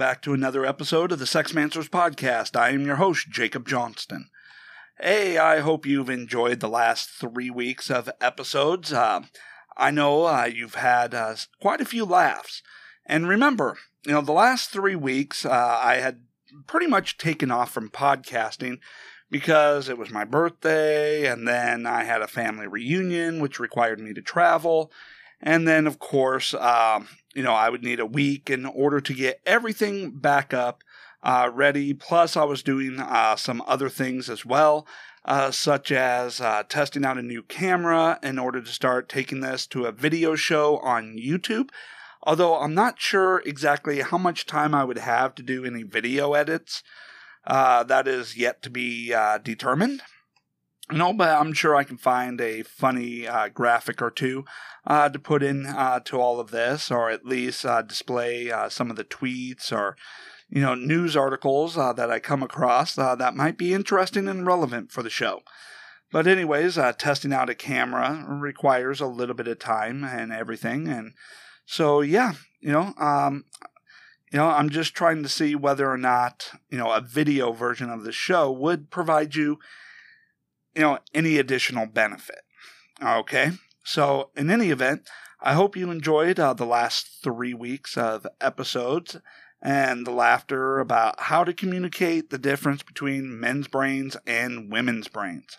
back to another episode of the Sexmancers Podcast. I am your host, Jacob Johnston. Hey, I hope you've enjoyed the last three weeks of episodes. Uh, I know uh, you've had uh, quite a few laughs. And remember, you know, the last three weeks uh, I had pretty much taken off from podcasting because it was my birthday, and then I had a family reunion, which required me to travel. And then, of course, um, you know, I would need a week in order to get everything back up uh, ready. Plus, I was doing uh, some other things as well, uh, such as uh, testing out a new camera in order to start taking this to a video show on YouTube. Although I'm not sure exactly how much time I would have to do any video edits. Uh, that is yet to be uh, determined. No, but I'm sure I can find a funny uh, graphic or two uh, to put in uh, to all of this, or at least uh, display some of the tweets or you know news articles that I come across that might be interesting and relevant for the show. But anyways, testing out a camera requires a little bit of time and everything, and so yeah, you know, um, you know, I'm just trying to see whether or not, you know, a video version of the show would provide you, you know, any additional benefit. Okay. So, in any event, I hope you enjoyed uh, the last three weeks of episodes and the laughter about how to communicate the difference between men's brains and women's brains.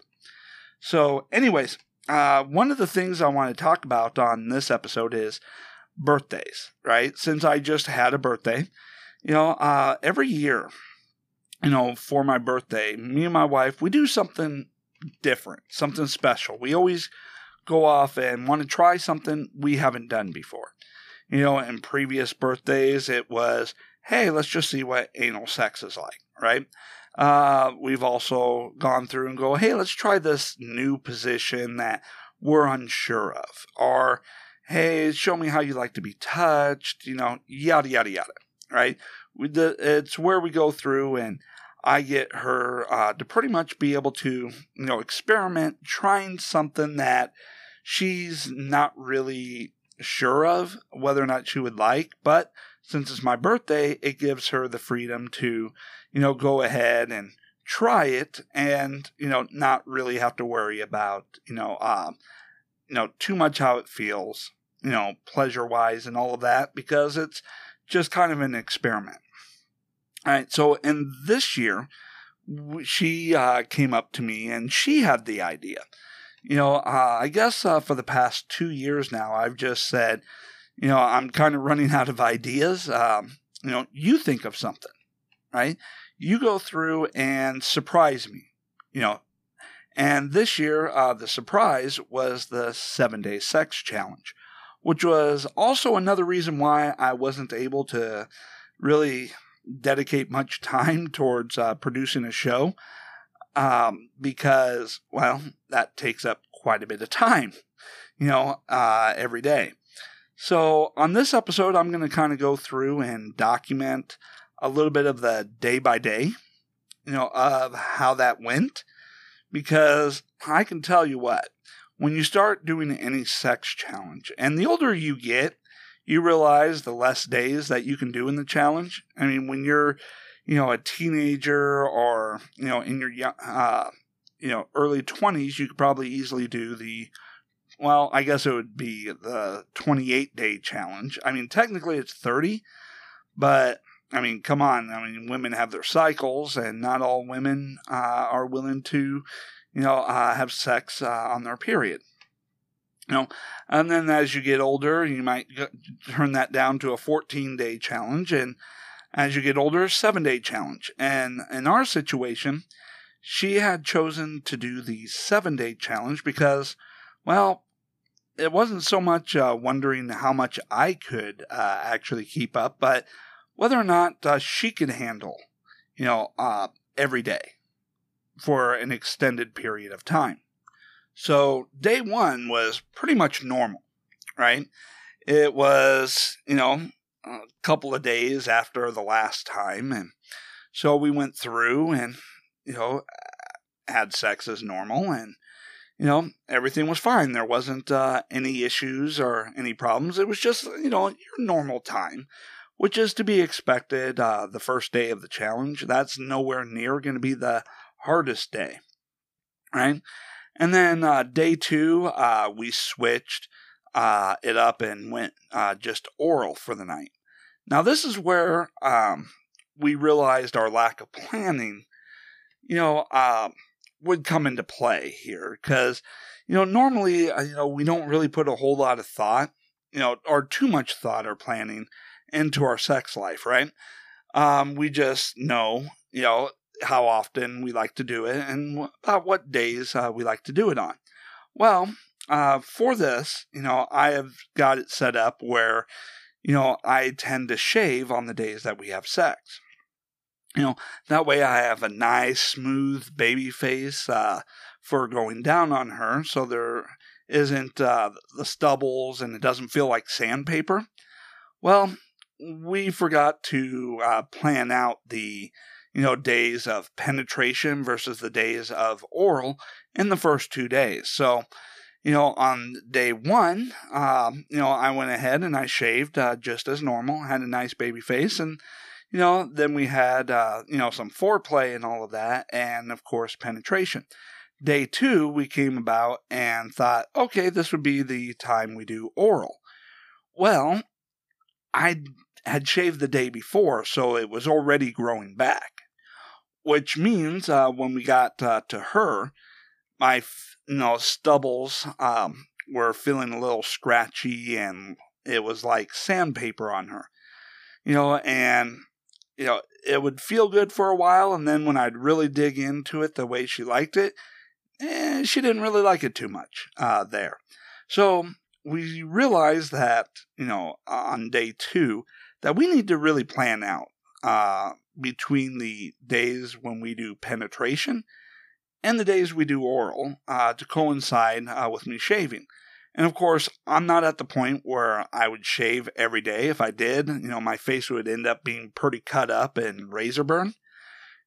So, anyways, uh, one of the things I want to talk about on this episode is birthdays, right? Since I just had a birthday, you know, uh, every year, you know, for my birthday, me and my wife, we do something different, something special. We always go off and want to try something we haven't done before. You know, in previous birthdays, it was, hey, let's just see what anal sex is like, right? Uh, we've also gone through and go, hey, let's try this new position that we're unsure of. Or, hey, show me how you like to be touched, you know, yada, yada, yada, right? We, the, it's where we go through and I get her uh, to pretty much be able to, you know, experiment trying something that she's not really sure of whether or not she would like, but since it's my birthday, it gives her the freedom to, you know, go ahead and try it and, you know, not really have to worry about, you know, uh, you know, too much how it feels you know, pleasure wise and all of that because it's just kind of an experiment. All right, so in this year, she uh, came up to me and she had the idea. You know, uh, I guess uh, for the past two years now, I've just said, you know, I'm kind of running out of ideas. Um, you know, you think of something, right? You go through and surprise me, you know. And this year, uh, the surprise was the seven day sex challenge which was also another reason why I wasn't able to really dedicate much time towards uh, producing a show. Um, because, well, that takes up quite a bit of time, you know, uh, every day. So, on this episode, I'm going to kind of go through and document a little bit of the day by day, you know, of how that went. Because I can tell you what, when you start doing any sex challenge, and the older you get, you realize the less days that you can do in the challenge. I mean, when you're, you know, a teenager or you know in your uh, you know, early twenties, you could probably easily do the, well, I guess it would be the 28 day challenge. I mean, technically it's 30, but I mean, come on. I mean, women have their cycles, and not all women uh, are willing to, you know, uh, have sex uh, on their period. You know, and then as you get older, you might turn that down to a 14 day challenge, and as you get older, a seven day challenge. And in our situation, she had chosen to do the seven day challenge because, well, it wasn't so much uh, wondering how much I could uh, actually keep up, but whether or not uh, she could handle, you know, uh, every day for an extended period of time. So day one was pretty much normal, right? It was, you know, a couple of days after the last time. And so we went through and, you know, had sex as normal and, you know, everything was fine. There wasn't uh, any issues or any problems. It was just, you know, your normal time which is to be expected uh, the first day of the challenge. That's nowhere near going to be the hardest day, right? And then uh, day two, uh, we switched uh, it up and went uh, just oral for the night. Now, this is where um, we realized our lack of planning, you know, uh, would come into play here because, you know, normally, uh, you know, we don't really put a whole lot of thought, you know, or too much thought or planning into our sex life, right? Um, we just know, you know, how often we like to do it and about what days uh, we like to do it on. Well, uh, for this, you know, I have got it set up where, you know, I tend to shave on the days that we have sex. You know, that way I have a nice, smooth baby face uh, for going down on her, so there isn't uh, the stubbles and it doesn't feel like sandpaper. Well, we forgot to uh, plan out the you know days of penetration versus the days of oral in the first two days. So you know, on day one, um, you know, I went ahead and I shaved uh, just as normal, had a nice baby face, and you know, then we had uh, you know some foreplay and all of that, and of course penetration. Day two, we came about and thought, okay, this would be the time we do oral. Well, I had shaved the day before, so it was already growing back, which means uh, when we got uh, to her, my you know stubbles um, were feeling a little scratchy, and it was like sandpaper on her, you know, and you know it would feel good for a while, and then when I'd really dig into it the way she liked it, eh, she didn't really like it too much uh, there. So we realized that you know on day two that we need to really plan out uh, between the days when we do penetration and the days we do oral uh, to coincide uh, with me shaving. And of course, I'm not at the point where I would shave every day. If I did, you know, my face would end up being pretty cut up and razor burn.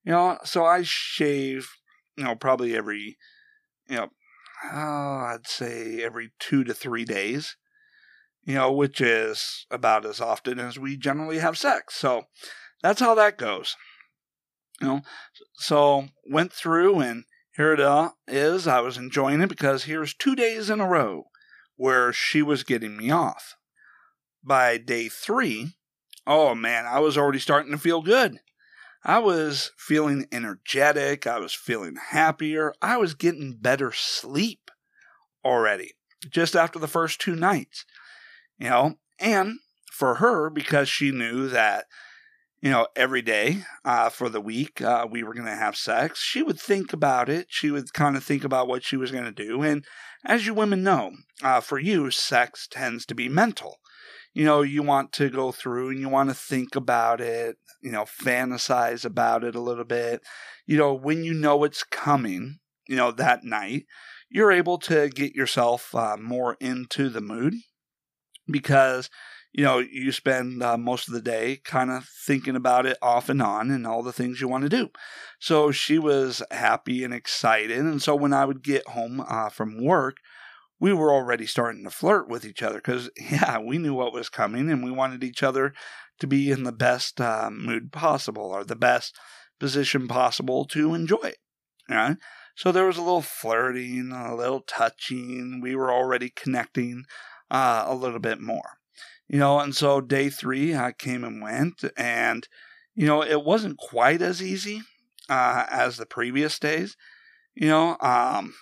You know, so I shave, you know, probably every, you know, oh, I'd say every two to three days you know, which is about as often as we generally have sex. So that's how that goes. You know, so went through and here it uh, is. I was enjoying it because here's two days in a row where she was getting me off. By day three, oh man, I was already starting to feel good. I was feeling energetic. I was feeling happier. I was getting better sleep already just after the first two nights you know, and for her, because she knew that, you know, every day uh, for the week uh, we were going to have sex, she would think about it. She would kind of think about what she was going to do. And as you women know, uh, for you, sex tends to be mental. You know, you want to go through and you want to think about it, you know, fantasize about it a little bit. You know, when you know it's coming, you know, that night, you're able to get yourself uh, more into the mood because you know you spend uh, most of the day kind of thinking about it off and on and all the things you want to do so she was happy and excited and so when i would get home uh, from work we were already starting to flirt with each other because yeah we knew what was coming and we wanted each other to be in the best uh, mood possible or the best position possible to enjoy it right so there was a little flirting a little touching we were already connecting uh, a little bit more. You know, and so day three, I came and went, and, you know, it wasn't quite as easy uh, as the previous days. You know, um,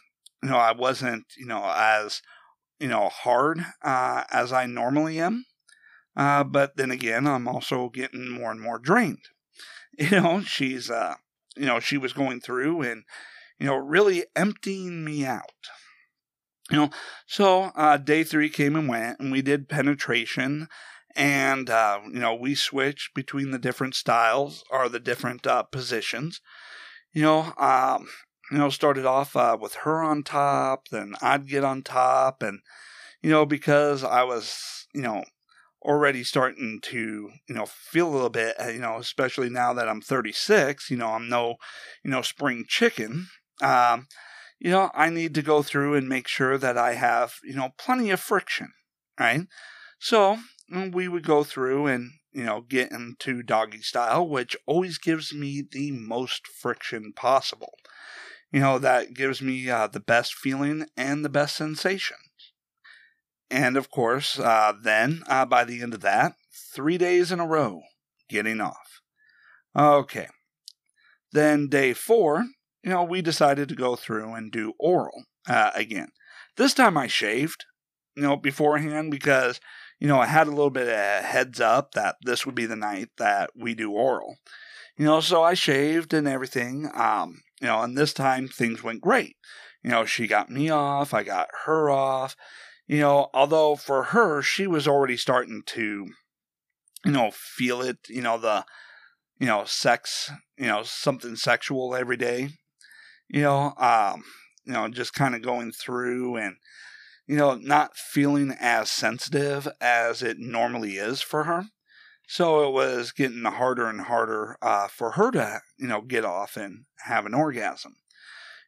you know, I wasn't, you know, as, you know, hard uh, as I normally am. Uh, but then again, I'm also getting more and more drained. You know, she's, uh, you know, she was going through and, you know, really emptying me out. You know, so uh, day three came and went, and we did penetration, and uh, you know we switched between the different styles or the different uh, positions. You know, um, you know, started off uh, with her on top, then I'd get on top, and you know because I was you know already starting to you know feel a little bit you know especially now that I'm 36 you know I'm no you know spring chicken um you know, I need to go through and make sure that I have, you know, plenty of friction, right? So, we would go through and, you know, get into doggy style, which always gives me the most friction possible. You know, that gives me uh, the best feeling and the best sensations. And of course, uh, then uh, by the end of that, three days in a row, getting off. Okay. Then day four, you know, we decided to go through and do oral uh, again. This time I shaved, you know, beforehand because, you know, I had a little bit of heads up that this would be the night that we do oral. You know, so I shaved and everything. Um, you know, and this time things went great. You know, she got me off, I got her off. You know, although for her, she was already starting to, you know, feel it, you know, the, you know, sex, you know, something sexual every day. You know, um, you know, just kind of going through and, you know, not feeling as sensitive as it normally is for her. So it was getting harder and harder uh, for her to, you know, get off and have an orgasm.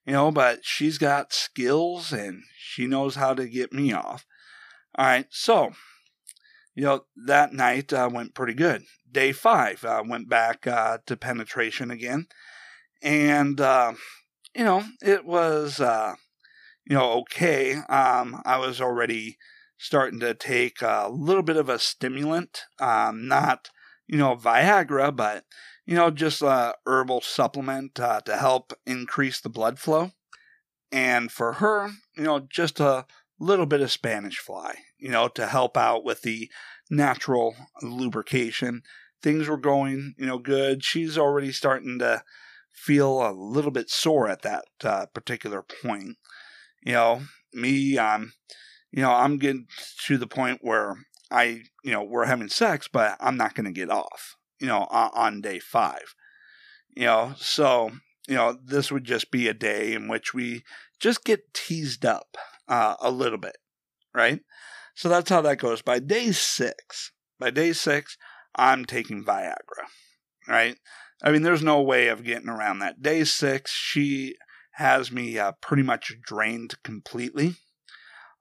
You know, but she's got skills and she knows how to get me off. All right, so, you know, that night uh, went pretty good. Day five uh, went back uh, to penetration again. And, uh, you know, it was, uh, you know, okay. Um, I was already starting to take a little bit of a stimulant, um, not, you know, Viagra, but, you know, just a herbal supplement uh, to help increase the blood flow. And for her, you know, just a little bit of Spanish fly, you know, to help out with the natural lubrication. Things were going, you know, good. She's already starting to feel a little bit sore at that uh, particular point. You know, me, I'm, you know, I'm getting to the point where I, you know, we're having sex, but I'm not going to get off, you know, on, on day five. You know, so, you know, this would just be a day in which we just get teased up uh, a little bit, right? So that's how that goes. By day six, by day six, I'm taking Viagra, right? I mean, there's no way of getting around that. Day six, she has me uh, pretty much drained completely.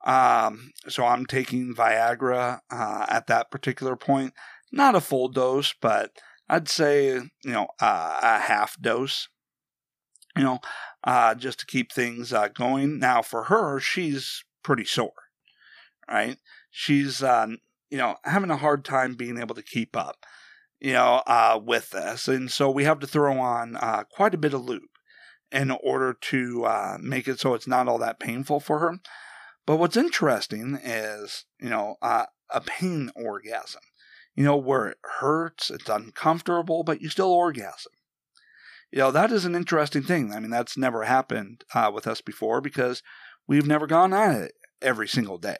Um, so I'm taking Viagra uh, at that particular point. Not a full dose, but I'd say, you know, uh, a half dose, you know, uh, just to keep things uh, going. Now, for her, she's pretty sore, right? She's, uh, you know, having a hard time being able to keep up, you know, uh, with this. And so we have to throw on uh, quite a bit of lube in order to uh, make it so it's not all that painful for her. But what's interesting is, you know, uh, a pain orgasm, you know, where it hurts, it's uncomfortable, but you still orgasm. You know, that is an interesting thing. I mean, that's never happened uh, with us before because we've never gone at it every single day.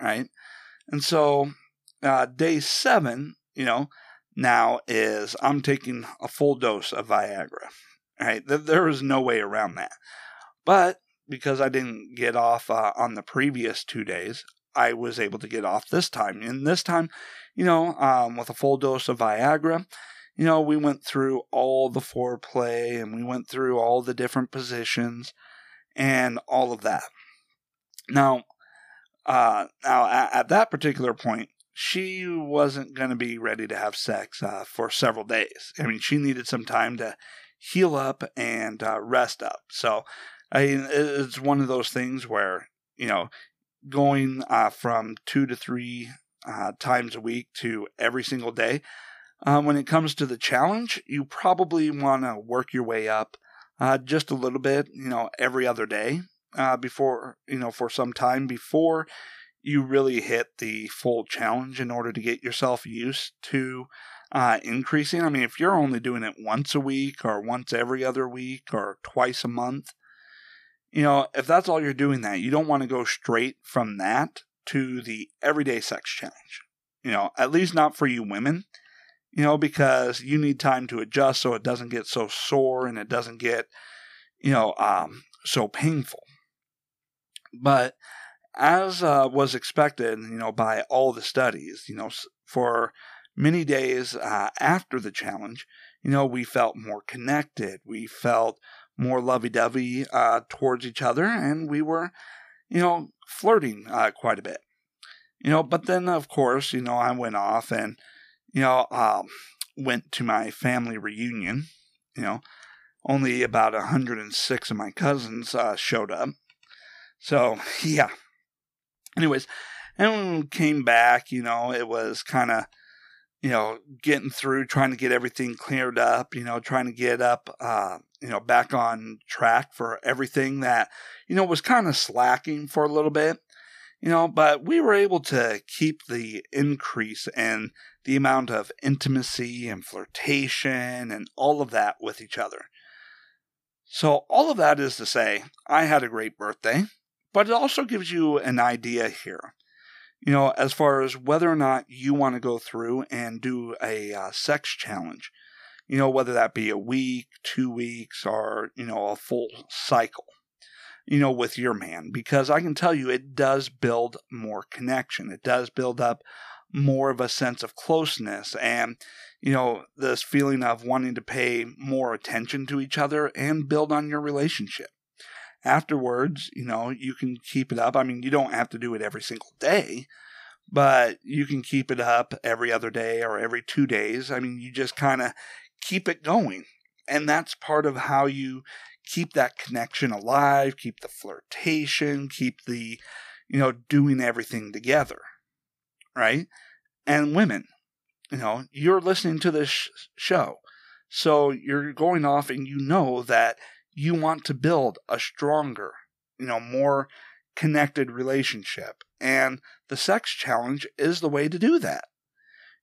Right. And so, uh, day seven, you know, now is I'm taking a full dose of Viagra. Right. There is no way around that. But because I didn't get off uh, on the previous two days, I was able to get off this time. And this time, you know, um, with a full dose of Viagra, you know, we went through all the foreplay and we went through all the different positions and all of that. Now, uh, now at, at that particular point, she wasn't going to be ready to have sex uh, for several days. I mean, she needed some time to heal up and uh, rest up. So I mean, it's one of those things where you know, going uh, from two to three uh, times a week to every single day. Um, when it comes to the challenge, you probably want to work your way up uh, just a little bit, you know, every other day uh, before, you know, for some time before you really hit the full challenge in order to get yourself used to uh, increasing. I mean, if you're only doing it once a week or once every other week or twice a month, you know, if that's all you're doing that, you don't want to go straight from that to the everyday sex challenge. You know, at least not for you women, you know, because you need time to adjust so it doesn't get so sore and it doesn't get, you know, um, so painful. But as uh, was expected, you know, by all the studies, you know, for many days uh, after the challenge, you know, we felt more connected. We felt more lovey-dovey uh, towards each other, and we were, you know, flirting uh, quite a bit. You know, but then of course, you know, I went off and, you know, um, went to my family reunion. You know, only about 106 of my cousins uh, showed up. So, yeah. Anyways, and when we came back, you know, it was kind of, you know, getting through, trying to get everything cleared up, you know, trying to get up, uh, you know, back on track for everything that, you know, was kind of slacking for a little bit, you know, but we were able to keep the increase in the amount of intimacy and flirtation and all of that with each other. So, all of that is to say, I had a great birthday, but it also gives you an idea here. You know, as far as whether or not you want to go through and do a uh, sex challenge, you know, whether that be a week, two weeks, or, you know, a full cycle, you know, with your man, because I can tell you it does build more connection. It does build up more of a sense of closeness and you know this feeling of wanting to pay more attention to each other and build on your relationship afterwards you know you can keep it up i mean you don't have to do it every single day but you can keep it up every other day or every two days i mean you just kind of keep it going and that's part of how you keep that connection alive keep the flirtation keep the you know doing everything together right? And women, you know, you're listening to this sh- show. So you're going off and you know that you want to build a stronger, you know, more connected relationship. And the sex challenge is the way to do that.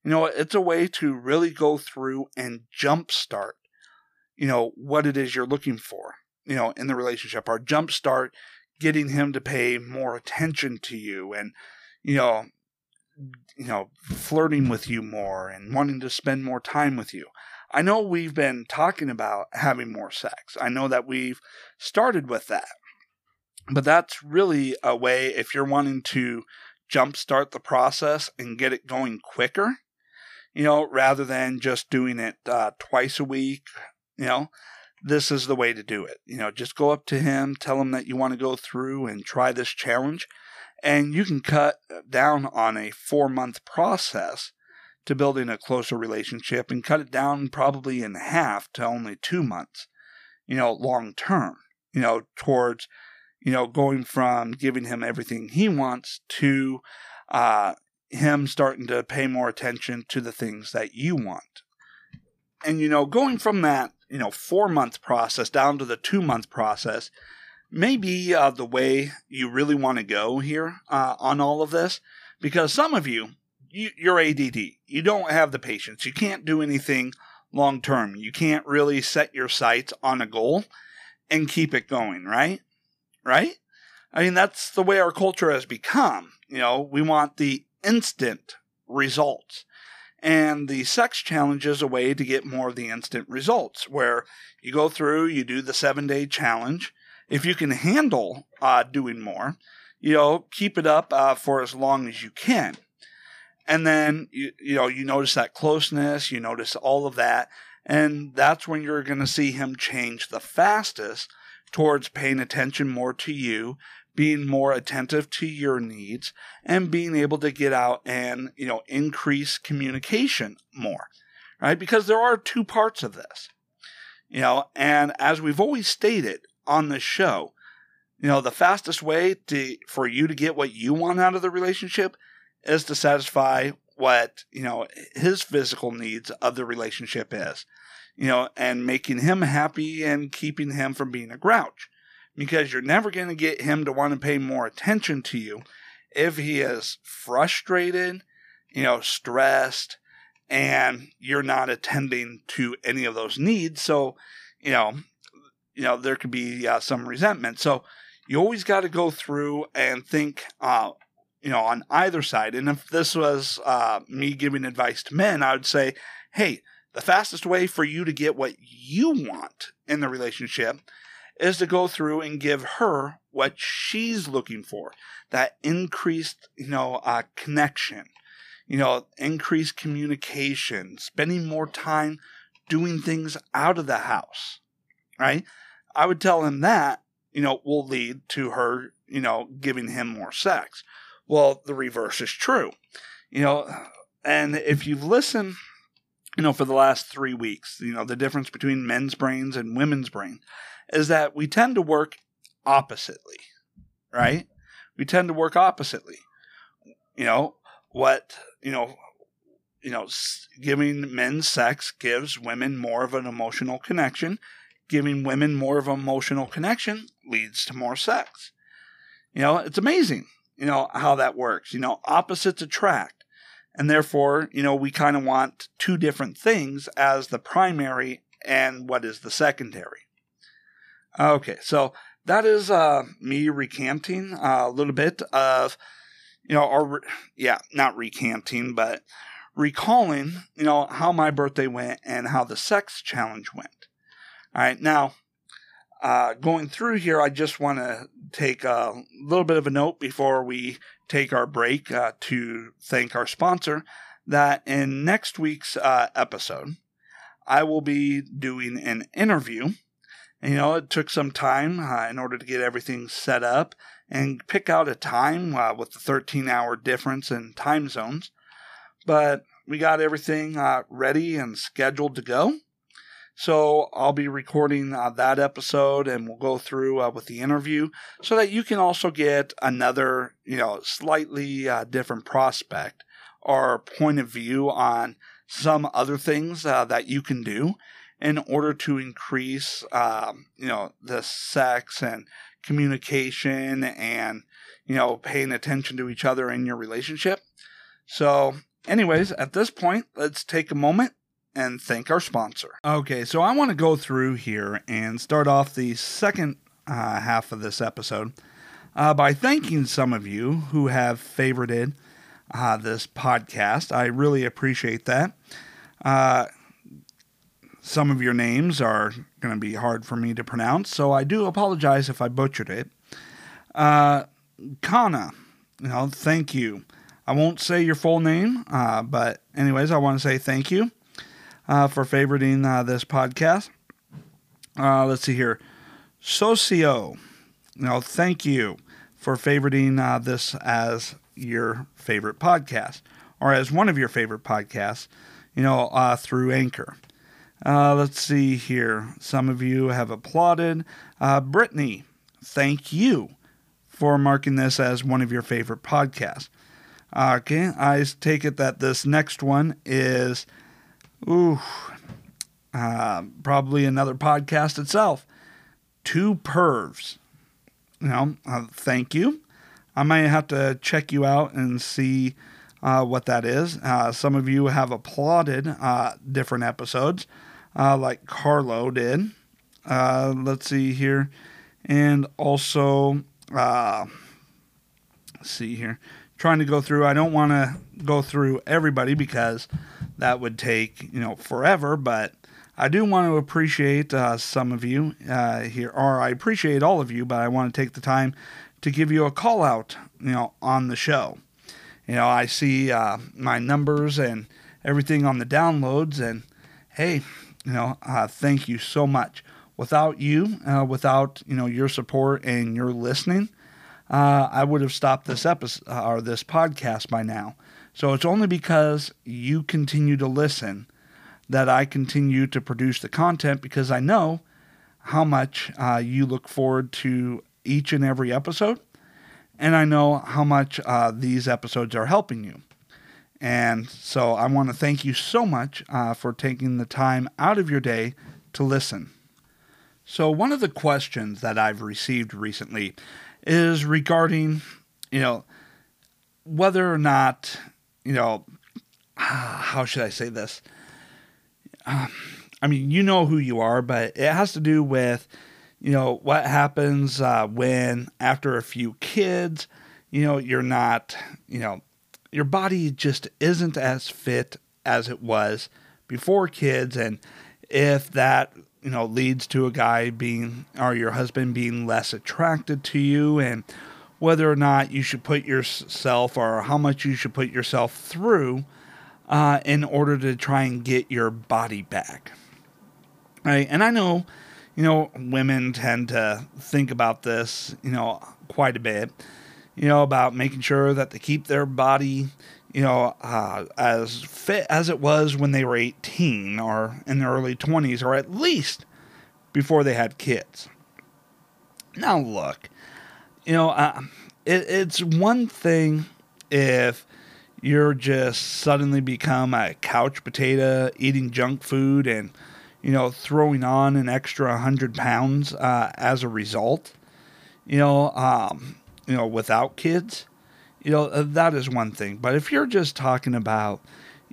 You know, it's a way to really go through and jumpstart, you know, what it is you're looking for, you know, in the relationship, or jumpstart getting him to pay more attention to you and, you know, you know, flirting with you more and wanting to spend more time with you. I know we've been talking about having more sex. I know that we've started with that. But that's really a way if you're wanting to jumpstart the process and get it going quicker, you know, rather than just doing it uh, twice a week, you know, this is the way to do it. You know, just go up to him, tell him that you want to go through and try this challenge and you can cut down on a four month process to building a closer relationship and cut it down probably in half to only two months, you know, long term, you know, towards, you know, going from giving him everything he wants to uh, him starting to pay more attention to the things that you want. And, you know, going from that, you know, four month process down to the two month process maybe uh, the way you really want to go here uh, on all of this, because some of you, you, you're ADD. You don't have the patience. You can't do anything long term. You can't really set your sights on a goal and keep it going, right? Right? I mean, that's the way our culture has become. You know, we want the instant results. And the sex challenge is a way to get more of the instant results, where you go through, you do the seven day challenge, if you can handle uh, doing more, you know, keep it up uh, for as long as you can. And then, you, you know, you notice that closeness, you notice all of that. And that's when you're going to see him change the fastest towards paying attention more to you, being more attentive to your needs, and being able to get out and, you know, increase communication more, right? Because there are two parts of this, you know, and as we've always stated, on the show. You know, the fastest way to for you to get what you want out of the relationship is to satisfy what, you know, his physical needs of the relationship is. You know, and making him happy and keeping him from being a grouch. Because you're never going to get him to want to pay more attention to you if he is frustrated, you know, stressed, and you're not attending to any of those needs. So, you know, you know there could be uh, some resentment. So you always got to go through and think, uh, you know, on either side. And if this was uh, me giving advice to men, I would say, hey, the fastest way for you to get what you want in the relationship is to go through and give her what she's looking for that increased you know uh, connection you know increased communication spending more time doing things out of the house right I would tell him that, you know, will lead to her, you know, giving him more sex. Well, the reverse is true. You know, and if you've listened, you know, for the last three weeks, you know, the difference between men's brains and women's brain is that we tend to work oppositely, right? We tend to work oppositely. You know, what, you know, you know, giving men sex gives women more of an emotional connection. Giving women more of an emotional connection leads to more sex. You know, it's amazing, you know, how that works. You know, opposites attract. And therefore, you know, we kind of want two different things as the primary and what is the secondary. Okay, so that is uh, me recanting a little bit of, you know, or yeah, not recanting, but recalling, you know, how my birthday went and how the sex challenge went. All right, now uh, going through here, I just want to take a little bit of a note before we take our break uh, to thank our sponsor. That in next week's uh, episode, I will be doing an interview. You know, it took some time uh, in order to get everything set up and pick out a time uh, with the 13 hour difference in time zones. But we got everything ready and scheduled to go. So I'll be recording uh, that episode and we'll go through uh, with the interview so that you can also get another, you know, slightly uh, different prospect or point of view on some other things uh, that you can do in order to increase, um, you know, the sex and communication and, you know, paying attention to each other in your relationship. So, anyways, at this point, let's take a moment and thank our sponsor. Okay, so I want to go through here and start off the second uh, half of this episode uh, by thanking some of you who have favorited uh, this podcast. I really appreciate that. Uh, some of your names are going to be hard for me to pronounce, so I do apologize if I butchered it. Uh, Kana, you know, thank you. I won't say your full name, uh, but anyways, I want to say thank you uh, for favoriting uh, this podcast. Uh, let's see here. Socio, now thank you for favoriting uh, this as your favorite podcast or as one of your favorite podcasts, you know, uh, through Anchor. Uh, let's see here. Some of you have applauded. Brittany, thank you for marking this as one of your favorite podcasts. Okay, I take it that this next one is Ooh, uh, probably another podcast itself. Two pervs. You know, uh, thank you. I might have to check you out and see uh, what that is. Uh, some of you have applauded uh, different episodes, uh, like Carlo did. let's see here. And also, see here. Trying to go through, I don't want to go through everybody because that would take you know forever, but I do want to appreciate uh, some of you uh, here, or I appreciate all of you, but I want to take the time to give you a call out, you know, on the show. You know, I see uh, my numbers and everything on the downloads, and hey, you know, uh, thank you so much. Without you, uh, without you know your support and your listening, uh, I would have stopped this episode or this podcast by now. So it's only because you continue to listen that I continue to produce the content because I know how much uh, you look forward to each and every episode. And I know how much uh, these episodes are helping you. And so I want to thank you so much uh, for taking the time out of your day to listen. So, one of the questions that I've received recently is regarding, you know, whether or not you know, how should I say this? Um, I mean, you know who you are, but it has to do with, you know, what happens uh, when after a few kids, you know, you're not, you know, your body just isn't as fit as it was before kids. And if that, you know, leads to a guy being, or your husband being less attracted to you and whether or not you should put yourself or how much you should put yourself through uh, in order to try and get your body back. Right? And I know, you know, women tend to think about this, you know, quite a bit. you know, about making sure that they keep their body, you know, uh, as fit as it was when they were 18 or in their early 20s, or at least before they had kids. Now, look, you know, uh, it, it's one thing if you're just suddenly become a couch potato eating junk food and you know throwing on an extra 100 pounds uh, as a result you know um, you know without kids you know uh, that is one thing. But if you're just talking about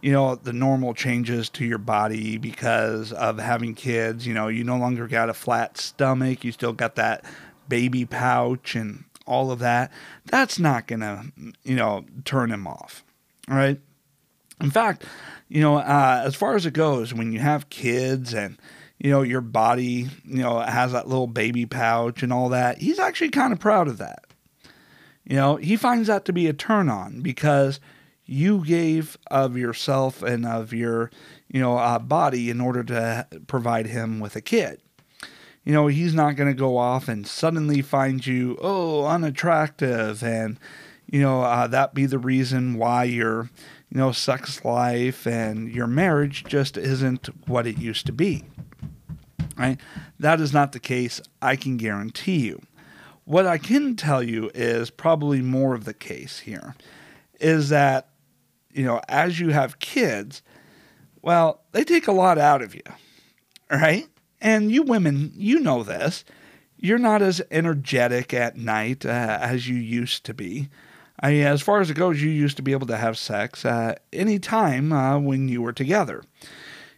you know the normal changes to your body because of having kids you know you no longer got a flat stomach you still got that baby pouch and all of that that's not gonna you know turn him off right? In fact, you know, uh, as far as it goes, when you have kids and you know your body, you know, has that little baby pouch and all that, he's actually kind of proud of that. You know, he finds that to be a turn on because you gave of yourself and of your, you know, uh, body in order to provide him with a kid. You know, he's not going to go off and suddenly find you, oh, unattractive and, you know, uh, that be the reason why your, you know, sex life and your marriage just isn't what it used to be. Right? That is not the case, I can guarantee you. What I can tell you is probably more of the case here is that, you know, as you have kids, well, they take a lot out of you, right? And you women, you know this. You're not as energetic at night uh, as you used to be. I mean, as far as it goes, you used to be able to have sex uh, any time uh, when you were together.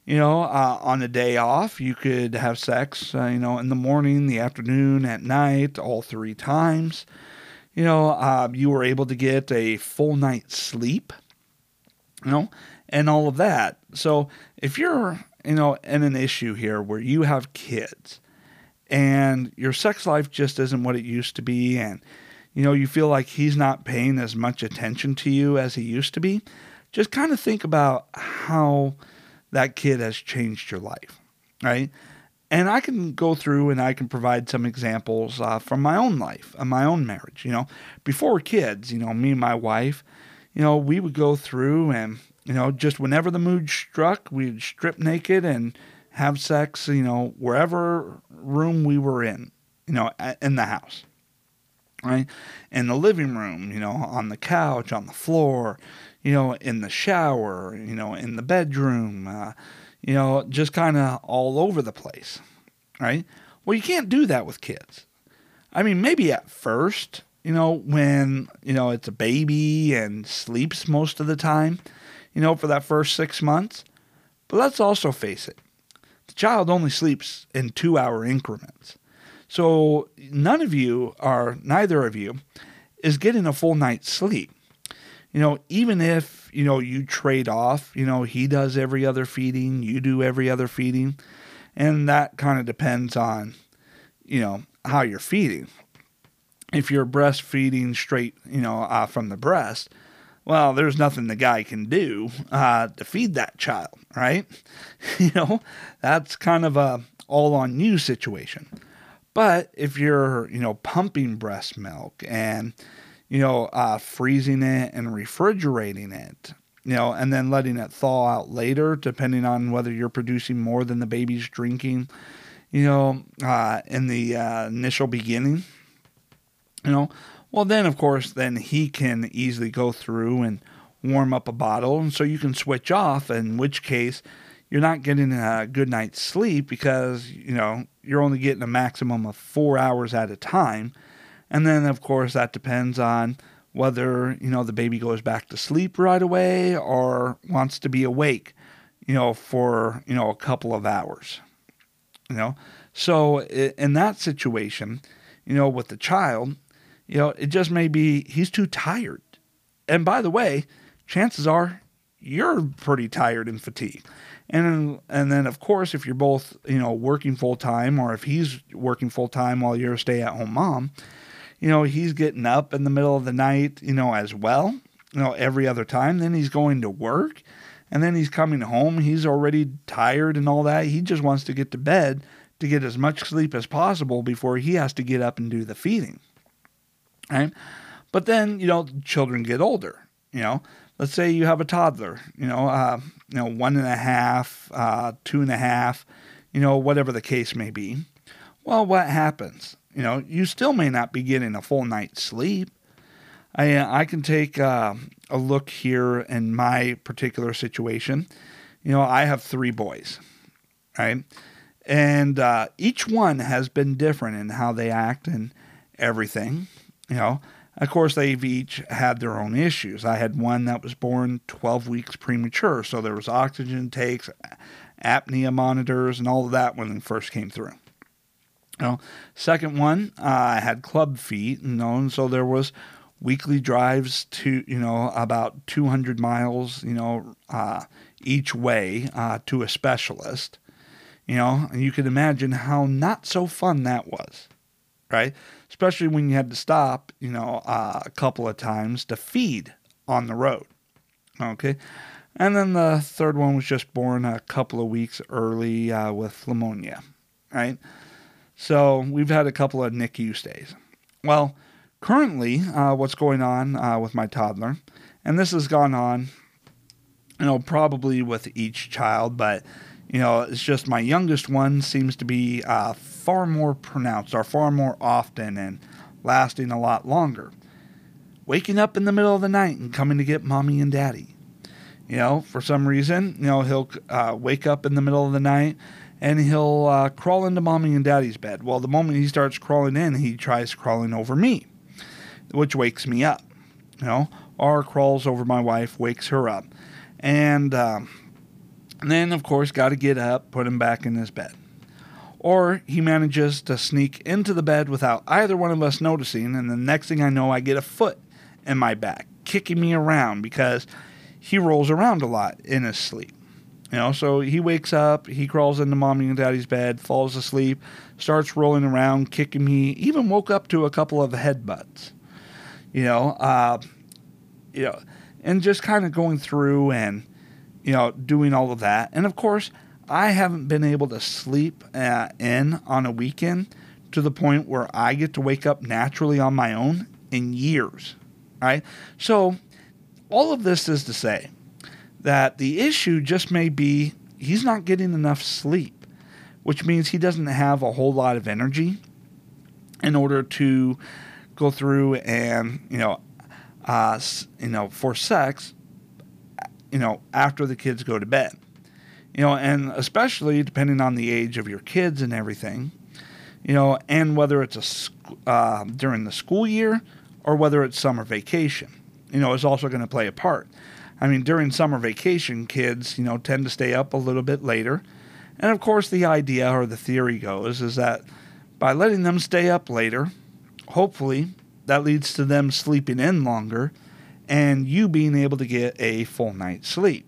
You know, uh, on a day off, you could have sex, uh, you know, in the morning, the afternoon, at night, all three times. You know, uh, you were able to get a full night's sleep, you know, and all of that. So if you're, you know, in an issue here where you have kids and your sex life just isn't what it used to be and you know, you feel like he's not paying as much attention to you as he used to be, just kind of think about how that kid has changed your life, right? And I can go through and I can provide some examples uh, from my own life, of my own marriage. You know, before kids, you know, me and my wife, you know, we would go through and, you know, just whenever the mood struck, we'd strip naked and have sex, you know, wherever room we were in, you know, in the house right? In the living room, you know, on the couch, on the floor, you know, in the shower, you know, in the bedroom, uh, you know, just kind of all over the place, right? Well, you can't do that with kids. I mean, maybe at first, you know, when, you know, it's a baby and sleeps most of the time, you know, for that first six months. But let's also face it the child only sleeps in two hour increments. So none of you are, neither of you, is getting a full night's sleep. You know, even if, you know, you trade off, you know, he does every other feeding, you do every other feeding, and that kind of depends on, you know, how you're feeding. If you're breastfeeding straight, you know, uh, from the breast, well, there's nothing the guy can do uh, to feed that child, right? you know, that's kind of a all on you situation. But if you're, you know, pumping breast milk and, you know, uh, freezing it and refrigerating it, you know, and then letting it thaw out later, depending on whether you're producing more than the baby's drinking, you know, uh, in the uh, initial beginning, you know, well, then, of course, then he can easily go through and warm up a bottle. And so you can switch off, in which case, you're not getting a good night's sleep because, you know, you're only getting a maximum of four hours at a time. And then, of course, that depends on whether, you know, the baby goes back to sleep right away or wants to be awake, you know, for, you know, a couple of hours. You know, so in that situation, you know, with the child, you know, it just may be he's too tired. And by the way, chances are you're pretty tired and fatigued. And and then of course if you're both, you know, working full time or if he's working full time while you're a stay-at-home mom, you know, he's getting up in the middle of the night, you know, as well, you know, every other time, then he's going to work and then he's coming home, he's already tired and all that. He just wants to get to bed to get as much sleep as possible before he has to get up and do the feeding. Right? But then, you know, children get older. You know, let's say you have a toddler, you know, uh, you know, one and a half, uh, two and a half, you know, whatever the case may be. Well, what happens? You know, you still may not be getting a full night's sleep. I, I can take uh, a look here in my particular situation. You know, I have three boys, right? And uh, each one has been different in how they act and everything. You know, of course, they've each had their own issues. I had one that was born 12 weeks premature, so there was oxygen takes, apnea monitors, and all of that when they first came through. You know, second one, uh, I had club feet, you know, and so there was weekly drives to, you know, about 200 miles, you know, uh, each way uh, to a specialist. You know, and you can imagine how not so fun that was, right? Especially when you had to stop, you know, uh, a couple of times to feed on the road. Okay. And then the third one was just born a couple of weeks early uh, with pneumonia, right? So we've had a couple of NICU stays. Well, currently, uh, what's going on uh, with my toddler, and this has gone on, you know, probably with each child, but you know, it's just my youngest one seems to be uh, far more pronounced or far more often and lasting a lot longer. Waking up in the middle of the night and coming to get mommy and daddy. You know, for some reason, you know, he'll uh, wake up in the middle of the night and he'll uh, crawl into mommy and daddy's bed. Well, the moment he starts crawling in, he tries crawling over me, which wakes me up. You know, or crawls over my wife, wakes her up. And, um, and then, of course, got to get up, put him back in his bed. Or he manages to sneak into the bed without either one of us noticing, and the next thing I know, I get a foot in my back, kicking me around because he rolls around a lot in his sleep. You know, so he wakes up, he crawls into mommy and daddy's bed, falls asleep, starts rolling around, kicking me, even woke up to a couple of headbutts. You know, uh, you know, and just kind of going through and you know, doing all of that. And of course, I haven't been able to sleep uh, in on a weekend to the point where I get to wake up naturally on my own in years. Right? So, all of this is to say that the issue just may be he's not getting enough sleep, which means he doesn't have a whole lot of energy in order to go through and, you know, uh, you know, for sex you know, after the kids go to bed. You know, and especially depending on the age of your kids and everything, you know, and whether it's a uh, during the school year or whether it's summer vacation, you know, is also going to play a part. I mean, during summer vacation, kids, you know, tend to stay up a little bit later. And of course, the idea or the theory goes is that by letting them stay up later, hopefully that leads to them sleeping in longer and you being able to get a full night's sleep.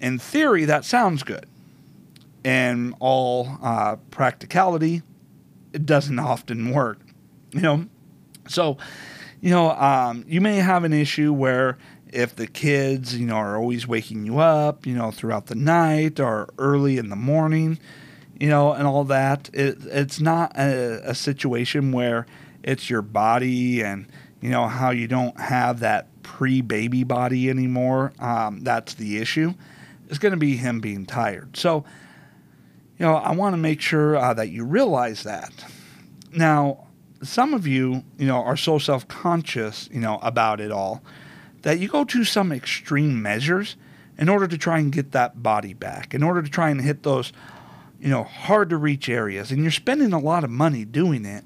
In theory, that sounds good. In all uh, practicality, it doesn't often work. You know, so you know um, you may have an issue where if the kids you know are always waking you up, you know, throughout the night or early in the morning, you know, and all that, it, it's not a, a situation where it's your body and you know, how you don't have that pre baby body anymore. Um, that's the issue. It's going to be him being tired. So, you know, I want to make sure uh, that you realize that. Now, some of you, you know, are so self conscious, you know, about it all that you go to some extreme measures in order to try and get that body back, in order to try and hit those, you know, hard to reach areas. And you're spending a lot of money doing it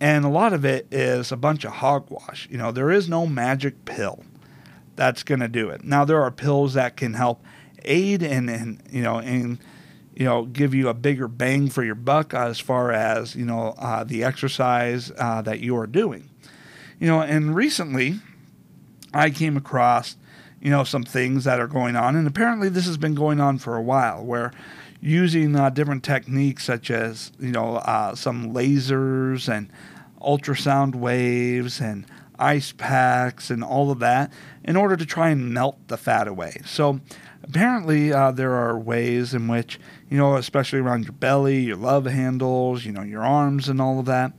and a lot of it is a bunch of hogwash. You know, there is no magic pill that's going to do it. Now there are pills that can help aid and and you know and you know give you a bigger bang for your buck as far as you know uh, the exercise uh, that you are doing. You know, and recently I came across you know some things that are going on, and apparently this has been going on for a while where using uh, different techniques such as you know uh, some lasers and ultrasound waves and ice packs and all of that in order to try and melt the fat away. So apparently uh, there are ways in which you know especially around your belly your love handles you know your arms and all of that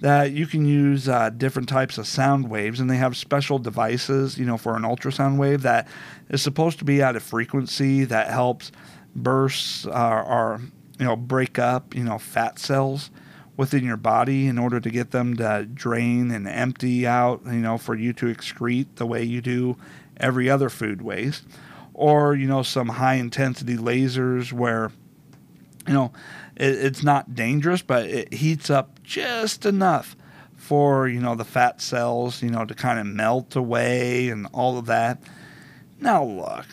that you can use uh, different types of sound waves, and they have special devices, you know, for an ultrasound wave that is supposed to be at a frequency that helps burst uh, or you know break up you know fat cells within your body in order to get them to drain and empty out, you know, for you to excrete the way you do every other food waste. Or, you know, some high intensity lasers where, you know, it, it's not dangerous, but it heats up just enough for, you know, the fat cells, you know, to kind of melt away and all of that. Now, look,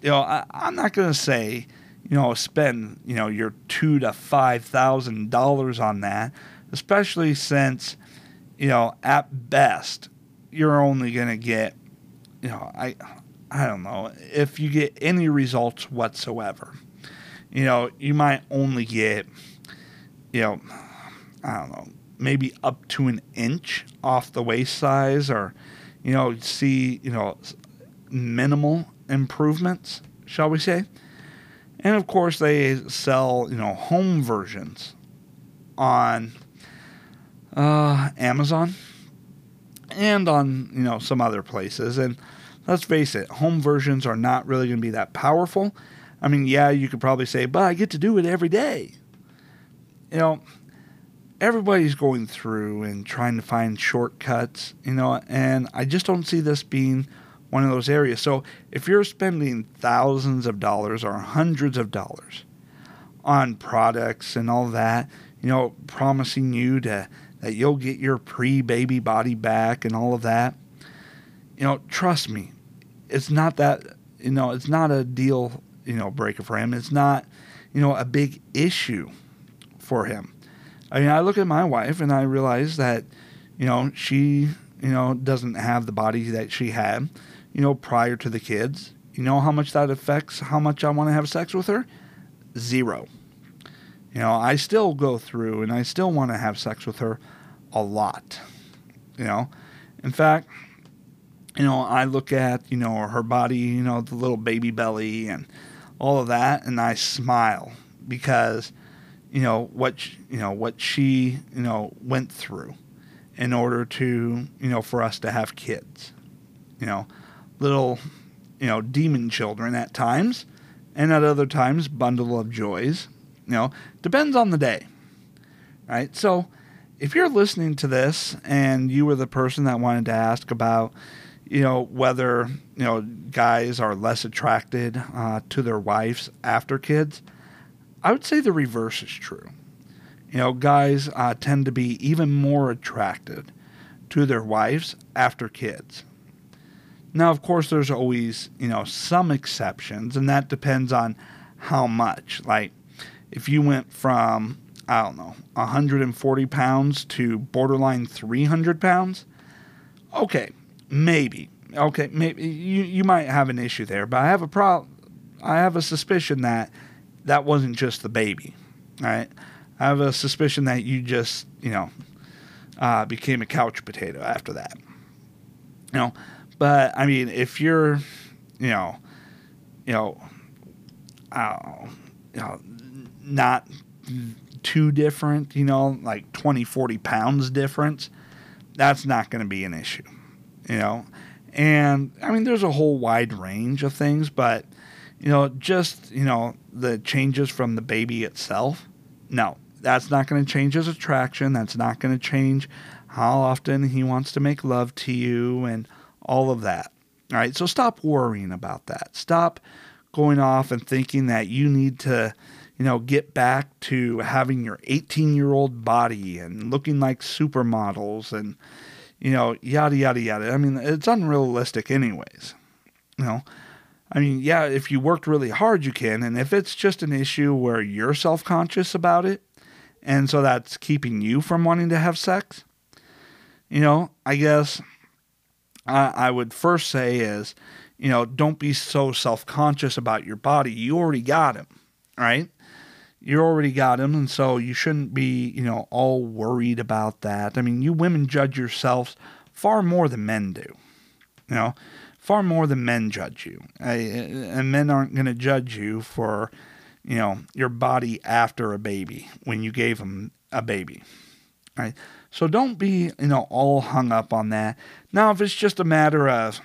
you know, I, I'm not going to say, you know, spend, you know, your two to five thousand dollars on that, especially since, you know, at best, you're only gonna get, you know, I I don't know, if you get any results whatsoever. You know, you might only get, you know, I don't know, maybe up to an inch off the waist size or, you know, see, you know, minimal improvements, shall we say. And of course, they sell, you know, home versions on uh, Amazon and on, you know, some other places. And let's face it, home versions are not really going to be that powerful. I mean, yeah, you could probably say, but I get to do it every day. You know, everybody's going through and trying to find shortcuts, you know, and I just don't see this being one of those areas. So if you're spending thousands of dollars or hundreds of dollars on products and all that, you know, promising you to that you'll get your pre-baby body back and all of that, you know, trust me, it's not that you know, it's not a deal, you know, breaker for him. It's not, you know, a big issue for him. I mean, I look at my wife and I realize that, you know, she, you know, doesn't have the body that she had you know, prior to the kids. You know how much that affects how much I want to have sex with her? Zero. You know, I still go through and I still want to have sex with her a lot. You know, in fact, you know, I look at, you know, her body, you know, the little baby belly and all of that, and I smile because, you know, what, you know, what she, you know, went through in order to, you know, for us to have kids. You know, little, you know, demon children at times, and at other times, bundle of joys. You know, depends on the day, right? So, if you're listening to this and you were the person that wanted to ask about, you know, whether you know guys are less attracted uh, to their wives after kids, I would say the reverse is true. You know, guys uh, tend to be even more attracted to their wives after kids. Now, of course, there's always, you know, some exceptions, and that depends on how much. Like, if you went from, I don't know, 140 pounds to borderline 300 pounds, okay, maybe. Okay, maybe you, you might have an issue there, but I have a problem. I have a suspicion that that wasn't just the baby, right? I have a suspicion that you just, you know, uh, became a couch potato after that. You know, but I mean, if you're, you know, you know, you know, not too different, you know, like 20, 40 pounds difference, that's not going to be an issue, you know. And I mean, there's a whole wide range of things, but, you know, just, you know, the changes from the baby itself, no, that's not going to change his attraction. That's not going to change how often he wants to make love to you and all of that. All right, so stop worrying about that. Stop going off and thinking that you need to, you know, get back to having your 18 year old body and looking like supermodels and, you know, yada, yada, yada. I mean, it's unrealistic, anyways. You know, I mean, yeah, if you worked really hard, you can. And if it's just an issue where you're self conscious about it, and so that's keeping you from wanting to have sex, you know, I guess I, I would first say is, you know, don't be so self conscious about your body. You already got him, right? You already got him, and so you shouldn't be, you know, all worried about that. I mean, you women judge yourselves far more than men do, you know, far more than men judge you. Eh, and men aren't going to judge you for, you know, your body after a baby when you gave them a baby, right? So don't be, you know, all hung up on that. Now, if it's just a matter of,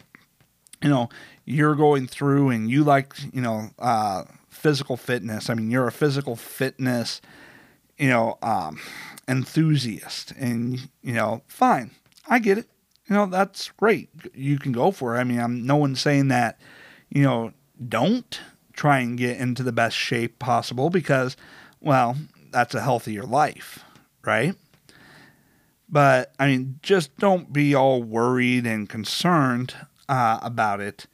you know, you're going through and you like, you know, uh, physical fitness. I mean, you're a physical fitness, you know, um, enthusiast, and you know, fine, I get it. You know, that's great. You can go for it. I mean, I'm no one's saying that, you know, don't try and get into the best shape possible because, well, that's a healthier life, right? But I mean, just don't be all worried and concerned uh, about it.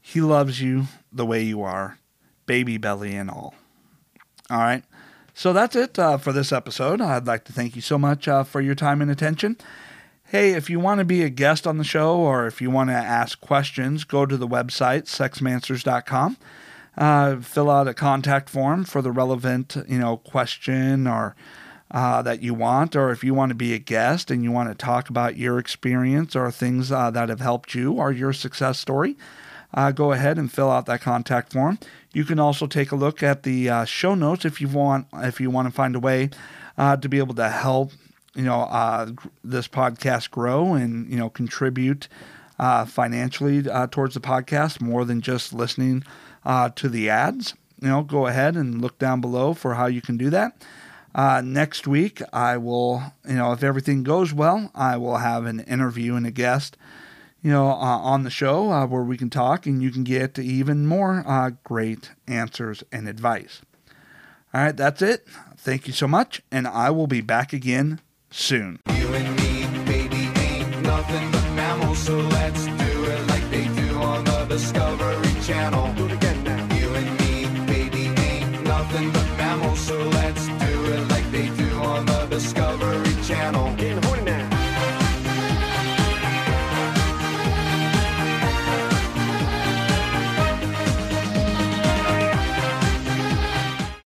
He loves you the way you are, baby belly and all. All right. So that's it uh, for this episode. I'd like to thank you so much uh, for your time and attention. Hey, if you want to be a guest on the show or if you want to ask questions, go to the website, sexmancers.com. Uh, fill out a contact form for the relevant, you know, question or uh, that you want, or if you want to be a guest and you want to talk about your experience or things uh, that have helped you or your success story, uh, go ahead and fill out that contact form. You can also take a look at the uh, show notes if you want if you want to find a way uh, to be able to help you know uh, this podcast grow and you know contribute financially towards the podcast more than just listening to the ads. You know, go ahead and look down below for how you can do that. Next week, I will, you know, if everything goes well, I will have an interview and a guest you know, uh, on the show uh, where we can talk and you can get even more uh, great answers and advice. All right, that's it. Thank you so much, and I will be back again soon. So let's do it like they do on the Discovery.